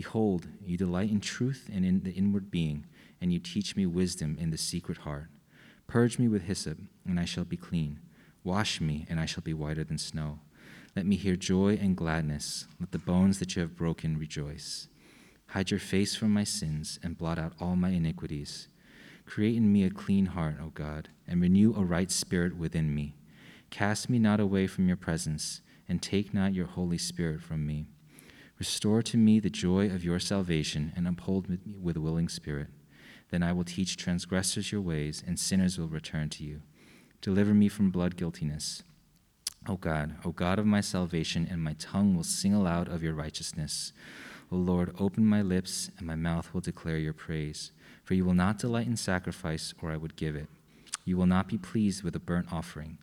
Behold, you delight in truth and in the inward being, and you teach me wisdom in the secret heart. Purge me with hyssop, and I shall be clean. Wash me, and I shall be whiter than snow. Let me hear joy and gladness. Let the bones that you have broken rejoice. Hide your face from my sins, and blot out all my iniquities. Create in me a clean heart, O God, and renew a right spirit within me. Cast me not away from your presence, and take not your Holy Spirit from me. Restore to me the joy of your salvation and uphold me with a willing spirit. Then I will teach transgressors your ways, and sinners will return to you. Deliver me from blood guiltiness. O God, O God of my salvation, and my tongue will sing aloud of your righteousness. O Lord, open my lips, and my mouth will declare your praise. For you will not delight in sacrifice, or I would give it. You will not be pleased with a burnt offering.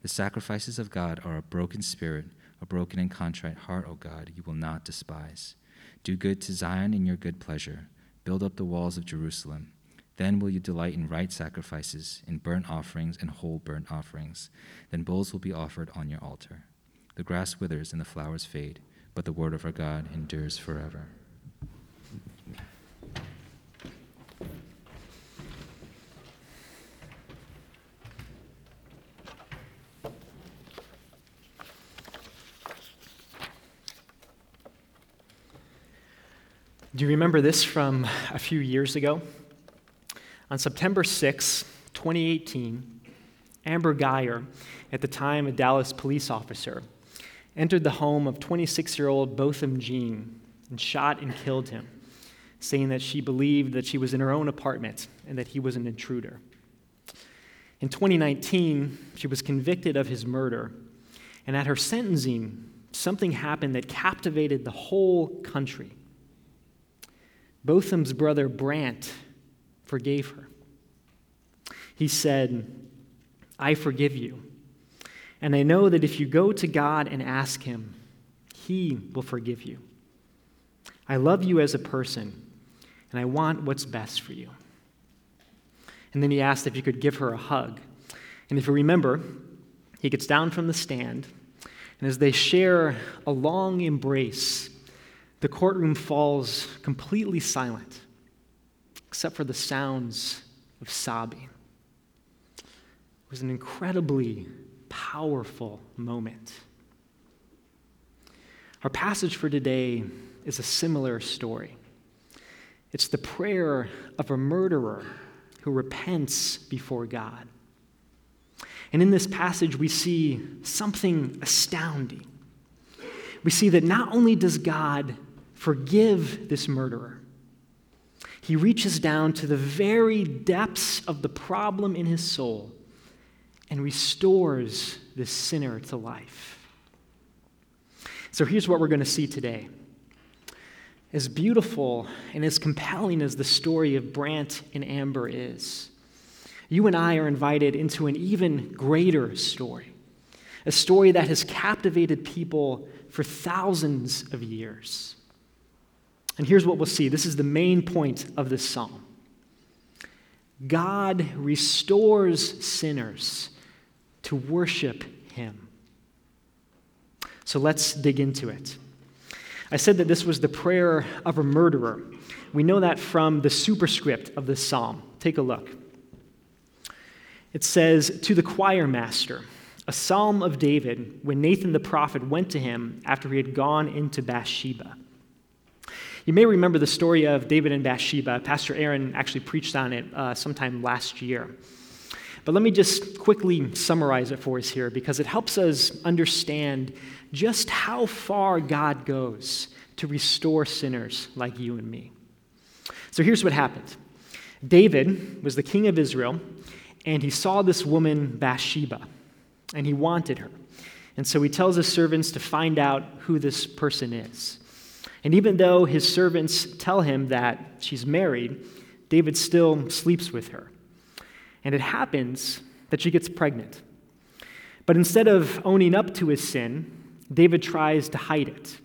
The sacrifices of God are a broken spirit a broken and contrite heart, O God, you will not despise. Do good to Zion in your good pleasure. Build up the walls of Jerusalem. Then will you delight in right sacrifices, in burnt offerings and whole burnt offerings. Then bulls will be offered on your altar. The grass withers and the flowers fade, but the word of our God endures forever. Do you remember this from a few years ago? On September 6, 2018, Amber Guyger, at the time a Dallas police officer, entered the home of 26 year old Botham Jean and shot and killed him, saying that she believed that she was in her own apartment and that he was an intruder. In 2019, she was convicted of his murder, and at her sentencing, something happened that captivated the whole country. Botham's brother Brant forgave her. He said, I forgive you. And I know that if you go to God and ask Him, He will forgive you. I love you as a person, and I want what's best for you. And then he asked if he could give her a hug. And if you remember, he gets down from the stand, and as they share a long embrace, the courtroom falls completely silent, except for the sounds of sobbing. It was an incredibly powerful moment. Our passage for today is a similar story. It's the prayer of a murderer who repents before God. And in this passage, we see something astounding. We see that not only does God forgive this murderer. He reaches down to the very depths of the problem in his soul and restores this sinner to life. So here's what we're going to see today. As beautiful and as compelling as the story of Brant and Amber is, you and I are invited into an even greater story, a story that has captivated people for thousands of years. And here's what we'll see this is the main point of this psalm God restores sinners to worship him. So let's dig into it. I said that this was the prayer of a murderer. We know that from the superscript of this psalm. Take a look. It says, To the choir master, a psalm of David when Nathan the prophet went to him after he had gone into Bathsheba. You may remember the story of David and Bathsheba. Pastor Aaron actually preached on it uh, sometime last year. But let me just quickly summarize it for us here because it helps us understand just how far God goes to restore sinners like you and me. So here's what happened David was the king of Israel, and he saw this woman, Bathsheba, and he wanted her. And so he tells his servants to find out who this person is. And even though his servants tell him that she's married, David still sleeps with her. And it happens that she gets pregnant. But instead of owning up to his sin, David tries to hide it.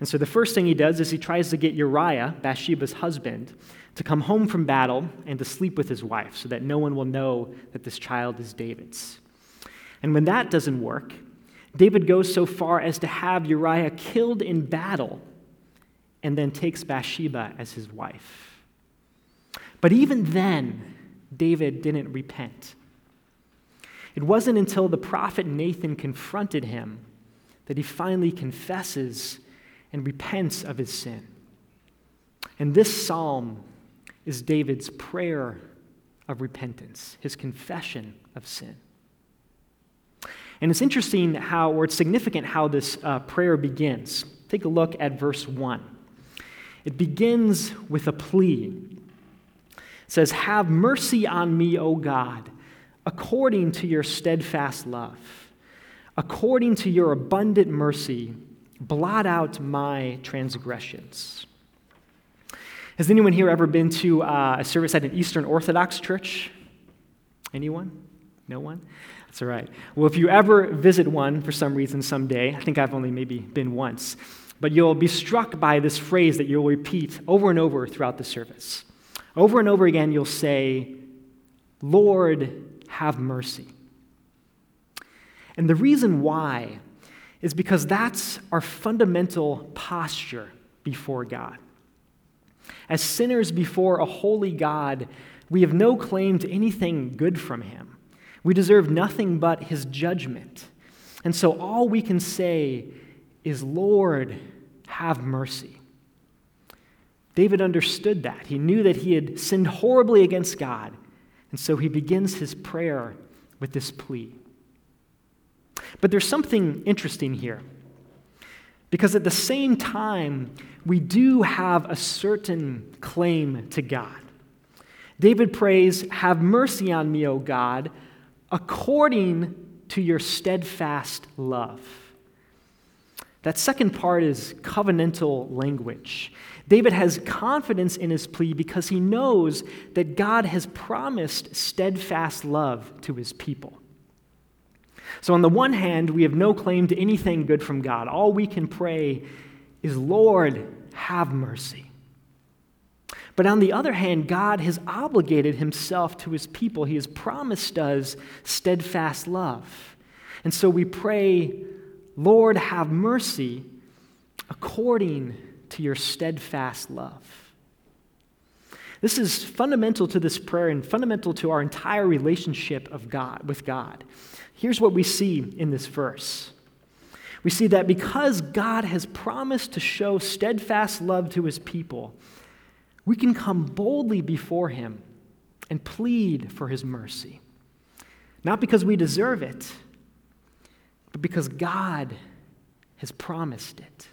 And so the first thing he does is he tries to get Uriah, Bathsheba's husband, to come home from battle and to sleep with his wife so that no one will know that this child is David's. And when that doesn't work, David goes so far as to have Uriah killed in battle and then takes Bathsheba as his wife. But even then, David didn't repent. It wasn't until the prophet Nathan confronted him that he finally confesses and repents of his sin. And this psalm is David's prayer of repentance, his confession of sin. And it's interesting how, or it's significant how this uh, prayer begins. Take a look at verse 1. It begins with a plea. It says, Have mercy on me, O God, according to your steadfast love. According to your abundant mercy, blot out my transgressions. Has anyone here ever been to uh, a service at an Eastern Orthodox church? Anyone? No one? That's all right. Well, if you ever visit one for some reason someday, I think I've only maybe been once, but you'll be struck by this phrase that you'll repeat over and over throughout the service. Over and over again, you'll say, Lord, have mercy. And the reason why is because that's our fundamental posture before God. As sinners before a holy God, we have no claim to anything good from Him. We deserve nothing but his judgment. And so all we can say is, Lord, have mercy. David understood that. He knew that he had sinned horribly against God. And so he begins his prayer with this plea. But there's something interesting here. Because at the same time, we do have a certain claim to God. David prays, Have mercy on me, O God, according to your steadfast love. That second part is covenantal language. David has confidence in his plea because he knows that God has promised steadfast love to his people. So, on the one hand, we have no claim to anything good from God. All we can pray is, Lord, have mercy. But on the other hand, God has obligated himself to his people. He has promised us steadfast love. And so we pray, Lord, have mercy according to your steadfast love. This is fundamental to this prayer and fundamental to our entire relationship of God with God. Here's what we see in this verse. We see that because God has promised to show steadfast love to his people, we can come boldly before him and plead for his mercy. Not because we deserve it, but because God has promised it.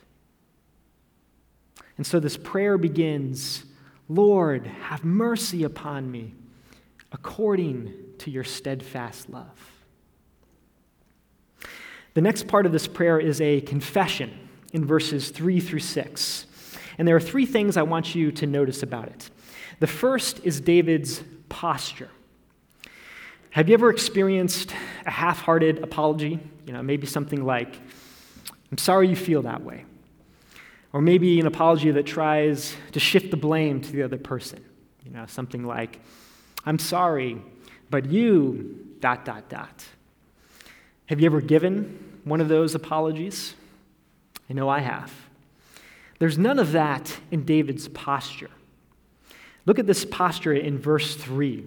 And so this prayer begins Lord, have mercy upon me according to your steadfast love. The next part of this prayer is a confession in verses 3 through 6. And there are three things I want you to notice about it. The first is David's posture. Have you ever experienced a half hearted apology? You know, maybe something like, I'm sorry you feel that way. Or maybe an apology that tries to shift the blame to the other person. You know, something like, I'm sorry, but you, dot, dot, dot. Have you ever given one of those apologies? I know I have. There's none of that in David's posture. Look at this posture in verse 3.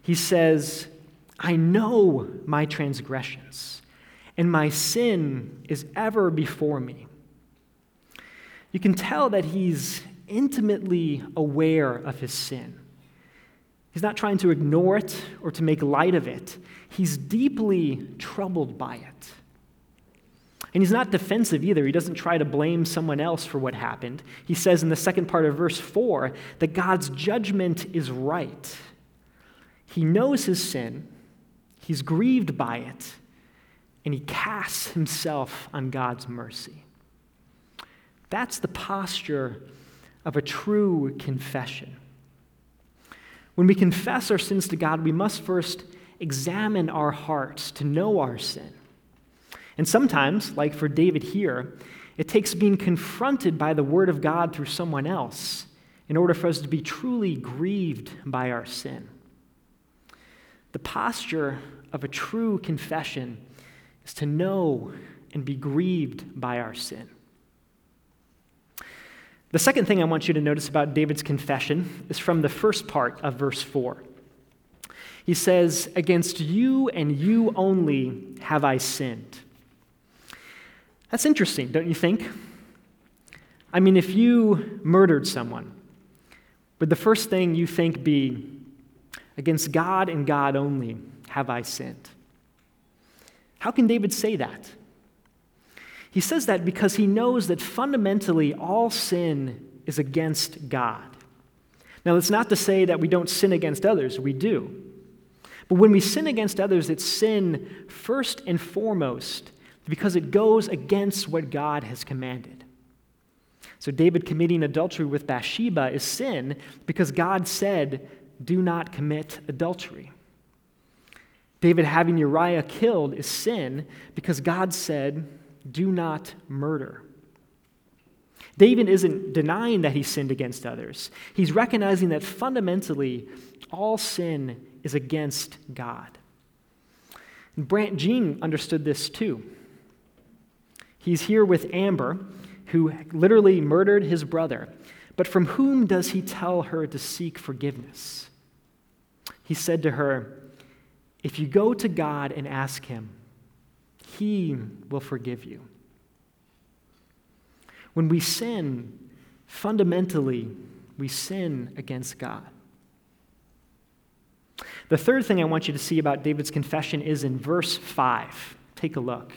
He says, I know my transgressions, and my sin is ever before me. You can tell that he's intimately aware of his sin. He's not trying to ignore it or to make light of it, he's deeply troubled by it. And he's not defensive either. He doesn't try to blame someone else for what happened. He says in the second part of verse 4 that God's judgment is right. He knows his sin, he's grieved by it, and he casts himself on God's mercy. That's the posture of a true confession. When we confess our sins to God, we must first examine our hearts to know our sin. And sometimes, like for David here, it takes being confronted by the Word of God through someone else in order for us to be truly grieved by our sin. The posture of a true confession is to know and be grieved by our sin. The second thing I want you to notice about David's confession is from the first part of verse 4. He says, Against you and you only have I sinned. That's interesting, don't you think? I mean, if you murdered someone, would the first thing you think be, Against God and God only have I sinned? How can David say that? He says that because he knows that fundamentally all sin is against God. Now, that's not to say that we don't sin against others, we do. But when we sin against others, it's sin first and foremost because it goes against what God has commanded. So, David committing adultery with Bathsheba is sin because God said, Do not commit adultery. David having Uriah killed is sin because God said, do not murder. David isn't denying that he sinned against others. He's recognizing that fundamentally all sin is against God. And Brant Jean understood this too. He's here with Amber, who literally murdered his brother. But from whom does he tell her to seek forgiveness? He said to her, If you go to God and ask him, he will forgive you. When we sin, fundamentally, we sin against God. The third thing I want you to see about David's confession is in verse 5. Take a look.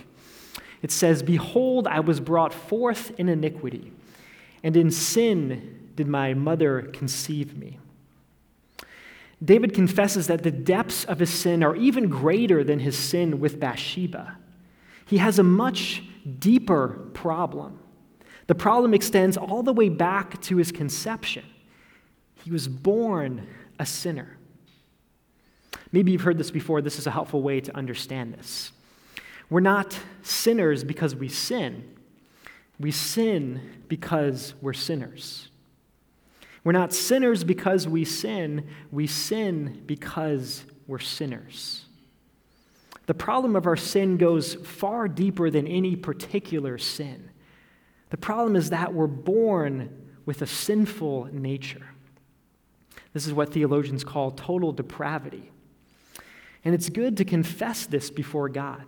It says, Behold, I was brought forth in iniquity, and in sin did my mother conceive me. David confesses that the depths of his sin are even greater than his sin with Bathsheba. He has a much deeper problem. The problem extends all the way back to his conception. He was born a sinner. Maybe you've heard this before. This is a helpful way to understand this. We're not sinners because we sin, we sin because we're sinners. We're not sinners because we sin, we sin because we're sinners. The problem of our sin goes far deeper than any particular sin. The problem is that we're born with a sinful nature. This is what theologians call total depravity. And it's good to confess this before God.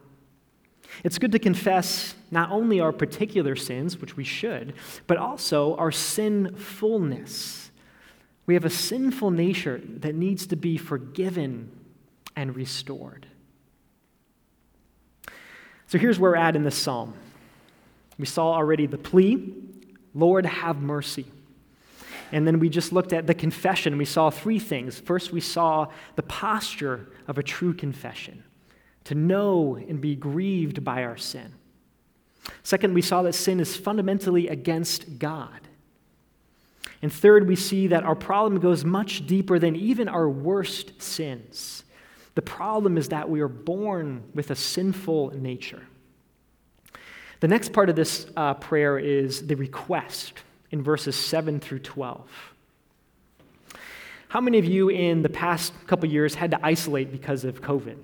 It's good to confess not only our particular sins, which we should, but also our sinfulness. We have a sinful nature that needs to be forgiven and restored. So here's where we're at in this psalm. We saw already the plea, Lord, have mercy. And then we just looked at the confession. We saw three things. First, we saw the posture of a true confession to know and be grieved by our sin. Second, we saw that sin is fundamentally against God. And third, we see that our problem goes much deeper than even our worst sins. The problem is that we are born with a sinful nature. The next part of this uh, prayer is the request in verses 7 through 12. How many of you in the past couple years had to isolate because of COVID?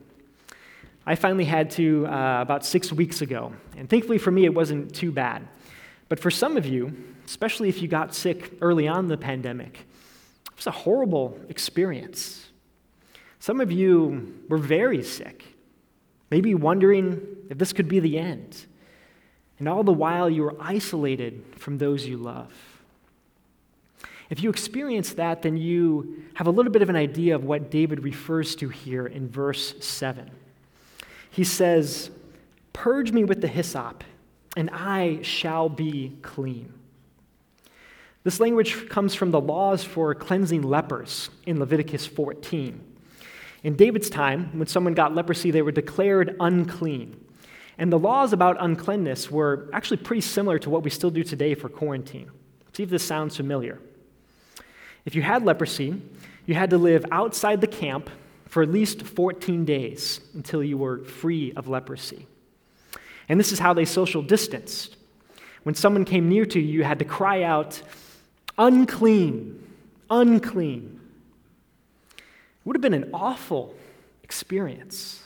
I finally had to uh, about six weeks ago, and thankfully for me, it wasn't too bad. But for some of you, especially if you got sick early on in the pandemic, it was a horrible experience. Some of you were very sick, maybe wondering if this could be the end. And all the while, you were isolated from those you love. If you experience that, then you have a little bit of an idea of what David refers to here in verse 7. He says, Purge me with the hyssop, and I shall be clean. This language comes from the laws for cleansing lepers in Leviticus 14. In David's time, when someone got leprosy, they were declared unclean. And the laws about uncleanness were actually pretty similar to what we still do today for quarantine. See if this sounds familiar. If you had leprosy, you had to live outside the camp for at least 14 days until you were free of leprosy. And this is how they social distanced. When someone came near to you, you had to cry out, unclean, unclean. It would have been an awful experience.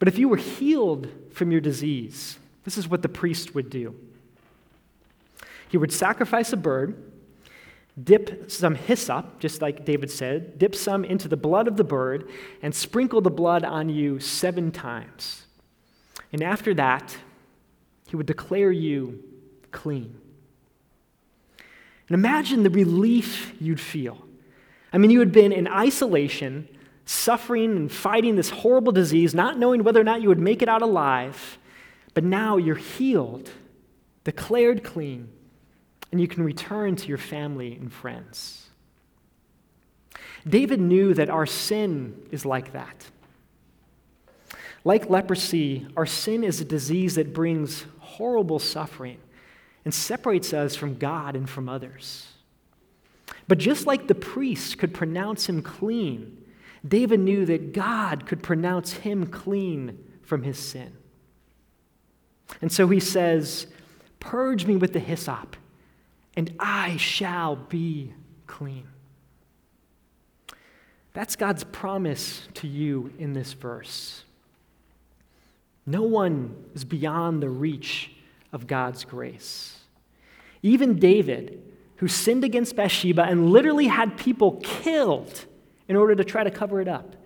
But if you were healed from your disease, this is what the priest would do. He would sacrifice a bird, dip some hyssop, just like David said, dip some into the blood of the bird, and sprinkle the blood on you seven times. And after that, he would declare you clean. And imagine the relief you'd feel. I mean, you had been in isolation, suffering and fighting this horrible disease, not knowing whether or not you would make it out alive, but now you're healed, declared clean, and you can return to your family and friends. David knew that our sin is like that. Like leprosy, our sin is a disease that brings horrible suffering and separates us from God and from others. But just like the priest could pronounce him clean, David knew that God could pronounce him clean from his sin. And so he says, Purge me with the hyssop, and I shall be clean. That's God's promise to you in this verse. No one is beyond the reach of God's grace. Even David, who sinned against Bathsheba and literally had people killed in order to try to cover it up,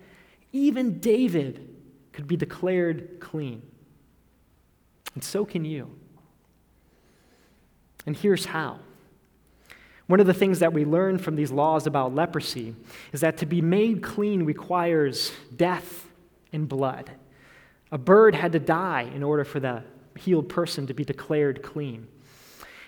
even David could be declared clean. And so can you. And here's how. One of the things that we learn from these laws about leprosy is that to be made clean requires death and blood. A bird had to die in order for the healed person to be declared clean.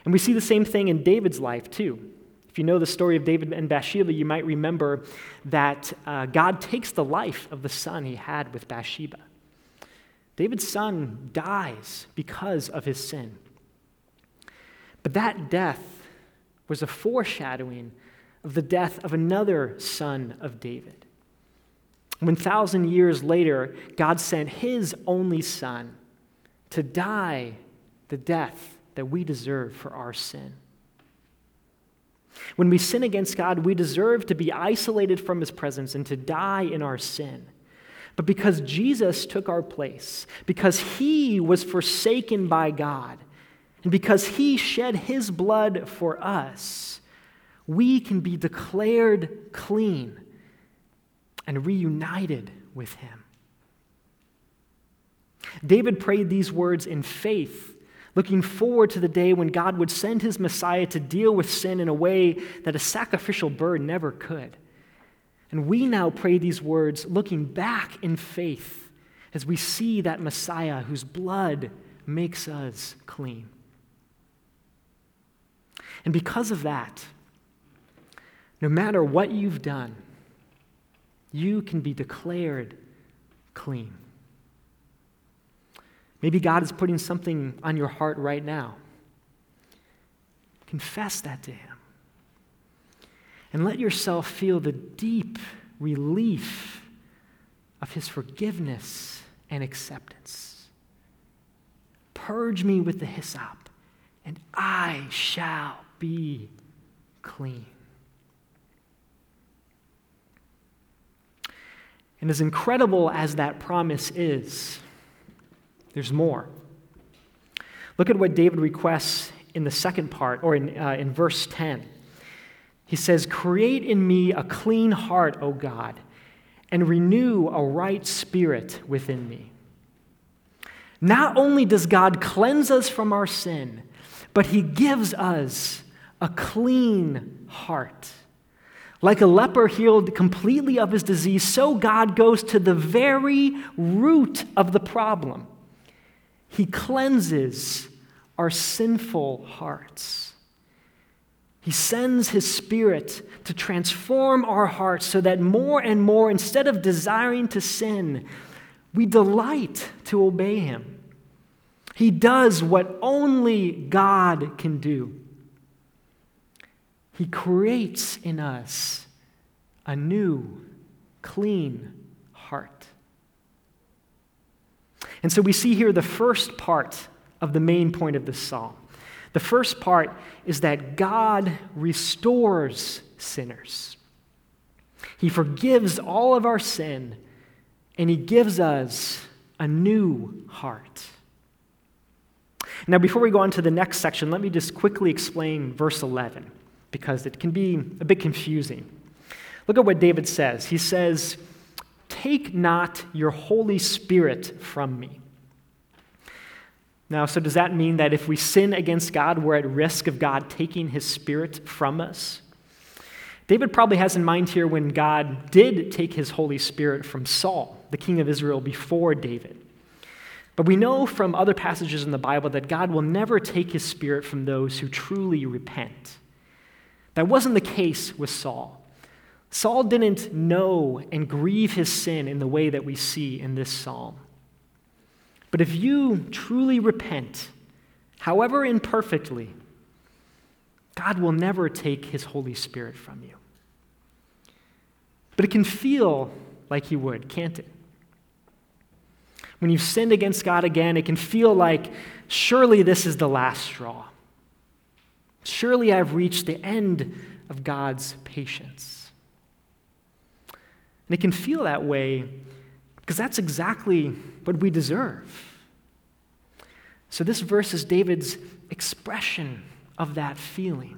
And we see the same thing in David's life, too. If you know the story of David and Bathsheba, you might remember that uh, God takes the life of the son he had with Bathsheba. David's son dies because of his sin. But that death was a foreshadowing of the death of another son of David. When thousand years later, God sent his only son to die the death that we deserve for our sin. When we sin against God, we deserve to be isolated from his presence and to die in our sin. But because Jesus took our place, because he was forsaken by God, and because he shed his blood for us, we can be declared clean and reunited with him. David prayed these words in faith, looking forward to the day when God would send his Messiah to deal with sin in a way that a sacrificial bird never could. And we now pray these words looking back in faith as we see that Messiah whose blood makes us clean. And because of that, no matter what you've done, you can be declared clean. Maybe God is putting something on your heart right now. Confess that to Him. And let yourself feel the deep relief of His forgiveness and acceptance. Purge me with the hyssop, and I shall be clean. And as incredible as that promise is, there's more. Look at what David requests in the second part, or in, uh, in verse 10. He says, Create in me a clean heart, O God, and renew a right spirit within me. Not only does God cleanse us from our sin, but he gives us a clean heart. Like a leper healed completely of his disease, so God goes to the very root of the problem. He cleanses our sinful hearts. He sends His Spirit to transform our hearts so that more and more, instead of desiring to sin, We delight to obey him. He does what only God can do. He creates in us a new, clean heart. And so we see here the first part of the main point of this psalm. The first part is that God restores sinners. He forgives all of our sin, and He gives us a new heart. Now, before we go on to the next section, let me just quickly explain verse 11 because it can be a bit confusing. Look at what David says. He says, Take not your Holy Spirit from me. Now, so does that mean that if we sin against God, we're at risk of God taking his Spirit from us? David probably has in mind here when God did take his Holy Spirit from Saul, the king of Israel, before David. But we know from other passages in the Bible that God will never take his Spirit from those who truly repent. That wasn't the case with Saul. Saul didn't know and grieve his sin in the way that we see in this psalm. But if you truly repent, however imperfectly, God will never take his Holy Spirit from you. But it can feel like he would, can't it? When you've sinned against God again, it can feel like, surely this is the last straw. Surely I've reached the end of God's patience. And it can feel that way because that's exactly what we deserve. So, this verse is David's expression of that feeling.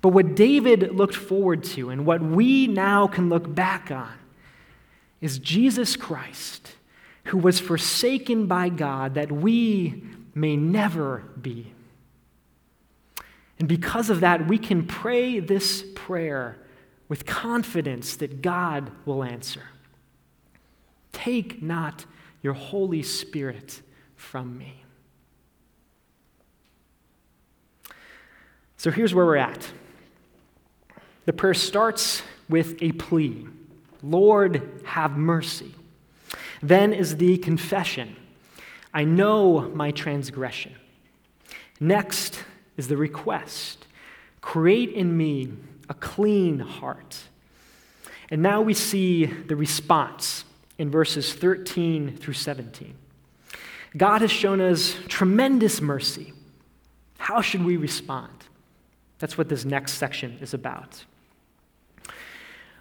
But what David looked forward to and what we now can look back on is Jesus Christ, who was forsaken by God that we may never be. And because of that, we can pray this prayer with confidence that God will answer. Take not your Holy Spirit from me. So here's where we're at. The prayer starts with a plea Lord, have mercy. Then is the confession I know my transgression. Next is the request create in me a clean heart. And now we see the response in verses 13 through 17. God has shown us tremendous mercy. How should we respond? That's what this next section is about.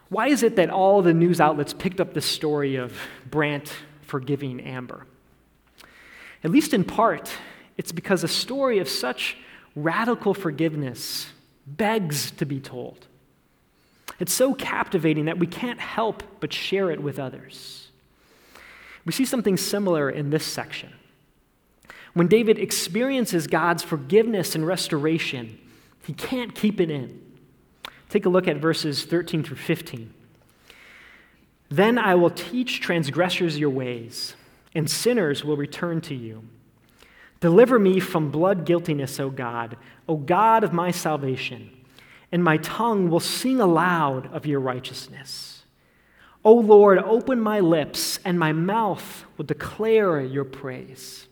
Why is it that all the news outlets picked up the story of Brant forgiving Amber? At least in part, it's because a story of such radical forgiveness begs to be told. It's so captivating that we can't help but share it with others. We see something similar in this section. When David experiences God's forgiveness and restoration, he can't keep it in. Take a look at verses 13 through 15. Then I will teach transgressors your ways, and sinners will return to you. Deliver me from blood guiltiness, O God, O God of my salvation, and my tongue will sing aloud of your righteousness. O Lord, open my lips, and my mouth will declare your praise.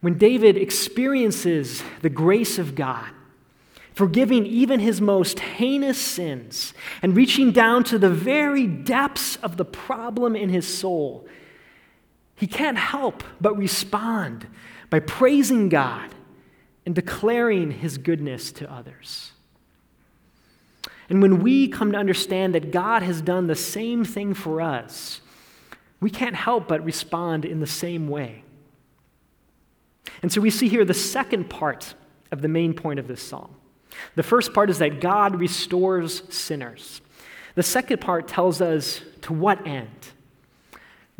When David experiences the grace of God, forgiving even his most heinous sins and reaching down to the very depths of the problem in his soul, he can't help but respond by praising God and declaring his goodness to others. And when we come to understand that God has done the same thing for us, we can't help but respond in the same way. And so we see here the second part of the main point of this psalm. The first part is that God restores sinners. The second part tells us to what end?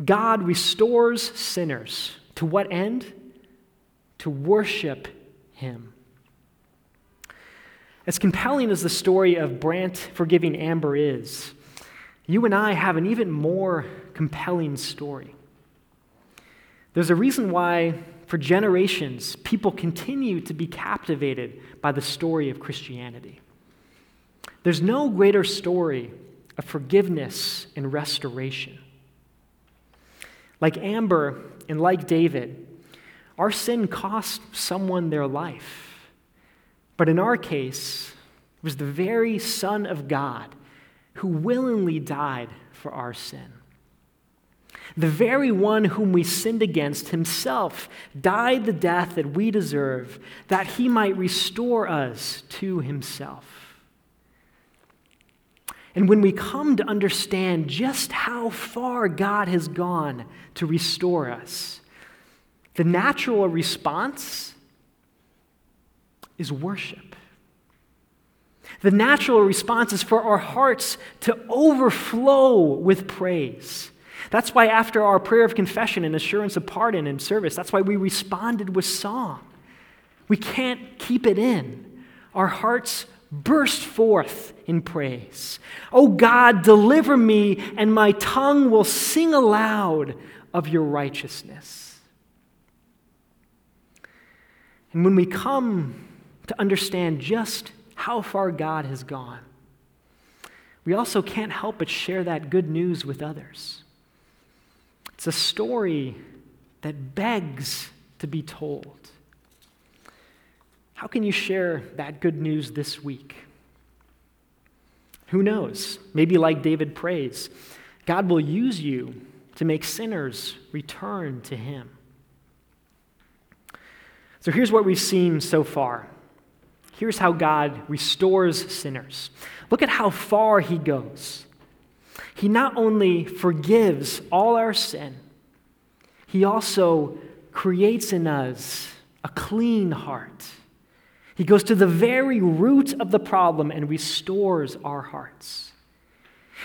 God restores sinners. To what end? To worship Him. As compelling as the story of Brant forgiving Amber is, you and I have an even more compelling story. There's a reason why, for generations, people continue to be captivated by the story of Christianity. There's no greater story of forgiveness and restoration. Like Amber and like David, our sin cost someone their life. But in our case, it was the very Son of God who willingly died for our sin. The very one whom we sinned against himself died the death that we deserve, that he might restore us to himself. And when we come to understand just how far God has gone to restore us, the natural response is worship. The natural response is for our hearts to overflow with praise. That's why, after our prayer of confession and assurance of pardon and service, that's why we responded with song. We can't keep it in. Our hearts burst forth in praise. Oh God, deliver me, and my tongue will sing aloud of your righteousness. And when we come to understand just how far God has gone, we also can't help but share that good news with others. It's a story that begs to be told. How can you share that good news this week? Who knows? Maybe, like David prays, God will use you to make sinners return to Him. So here's what we've seen so far. Here's how God restores sinners. Look at how far He goes. He not only forgives all our sin, He also creates in us a clean heart. He goes to the very root of the problem and restores our hearts.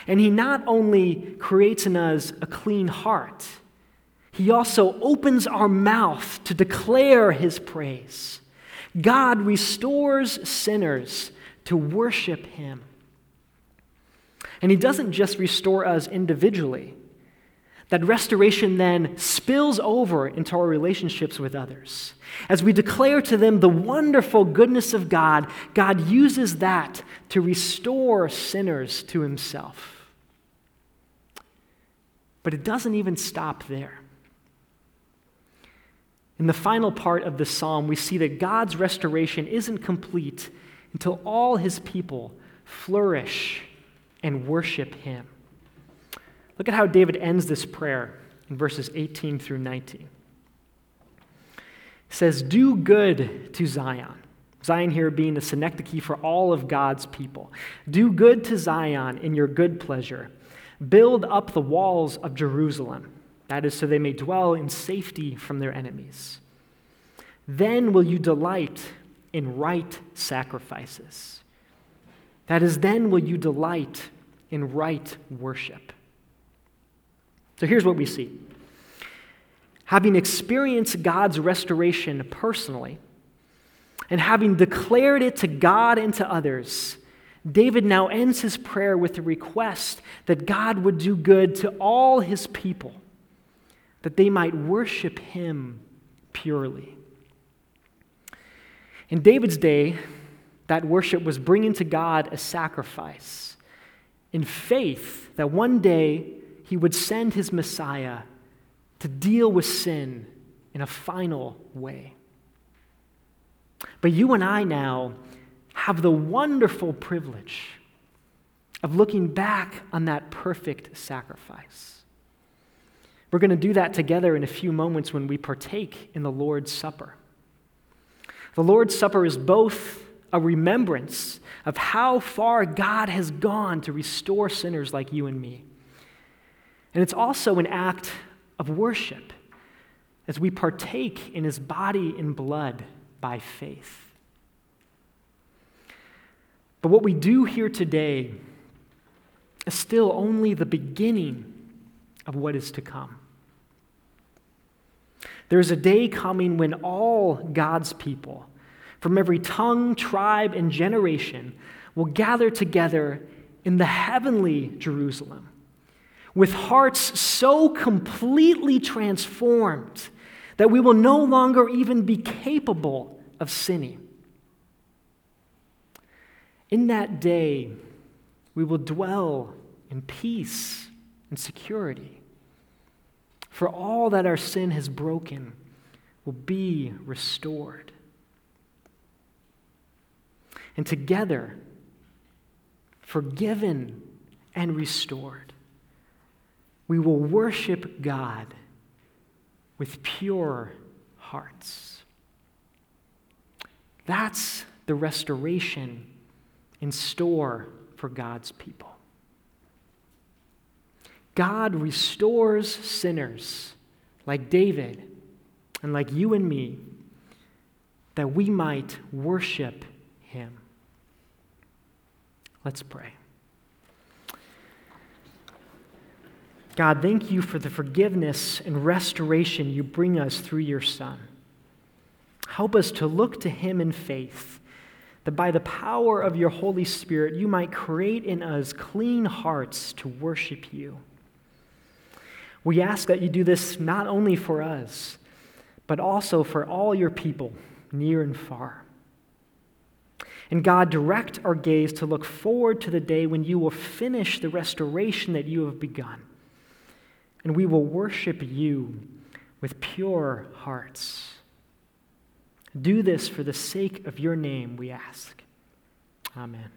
And He not only creates in us a clean heart, He also opens our mouth to declare His praise. God restores sinners to worship Him. And He doesn't just restore us individually, that restoration then spills over into our relationships with others. As we declare to them the wonderful goodness of God, God uses that to restore sinners to Himself. But it doesn't even stop there. In the final part of the psalm, we see that God's restoration isn't complete until all His people flourish and worship Him. Look at how David ends this prayer in verses 18 through 19. He says, Do good to Zion. Zion here being a synecdoche for all of God's people. Do good to Zion in your good pleasure. Build up the walls of Jerusalem. That is, so they may dwell in safety from their enemies. Then will you delight in right sacrifices. That is, then will you delight in right worship. So here's what we see. Having experienced God's restoration personally, and having declared it to God and to others, David now ends his prayer with a request that God would do good to all his people, that they might worship him purely. In David's day, that worship was bringing to God a sacrifice in faith that one day he would send his Messiah to deal with sin in a final way. But you and I now have the wonderful privilege of looking back on that perfect sacrifice. We're going to do that together in a few moments when we partake in the Lord's Supper. The Lord's Supper is both a remembrance of how far God has gone to restore sinners like you and me. And it's also an act of worship as we partake in his body and blood by faith. But what we do here today is still only the beginning of what is to come. There's a day coming when all God's people, from every tongue, tribe, and generation, will gather together in the heavenly Jerusalem with hearts so completely transformed that we will no longer even be capable of sinning. In that day, we will dwell in peace and security for all that our sin has broken will be restored. And together, forgiven and restored, we will worship God with pure hearts. That's the restoration in store for God's people. God restores sinners like David and like you and me that we might worship him. Let's pray. God, thank you for the forgiveness and restoration you bring us through your Son. Help us to look to him in faith, that by the power of your Holy Spirit, you might create in us clean hearts to worship you. We ask that you do this not only for us, but also for all your people, near and far. And God, direct our gaze to look forward to the day when you will finish the restoration that you have begun. And we will worship you with pure hearts. Do this for the sake of your name, we ask. Amen.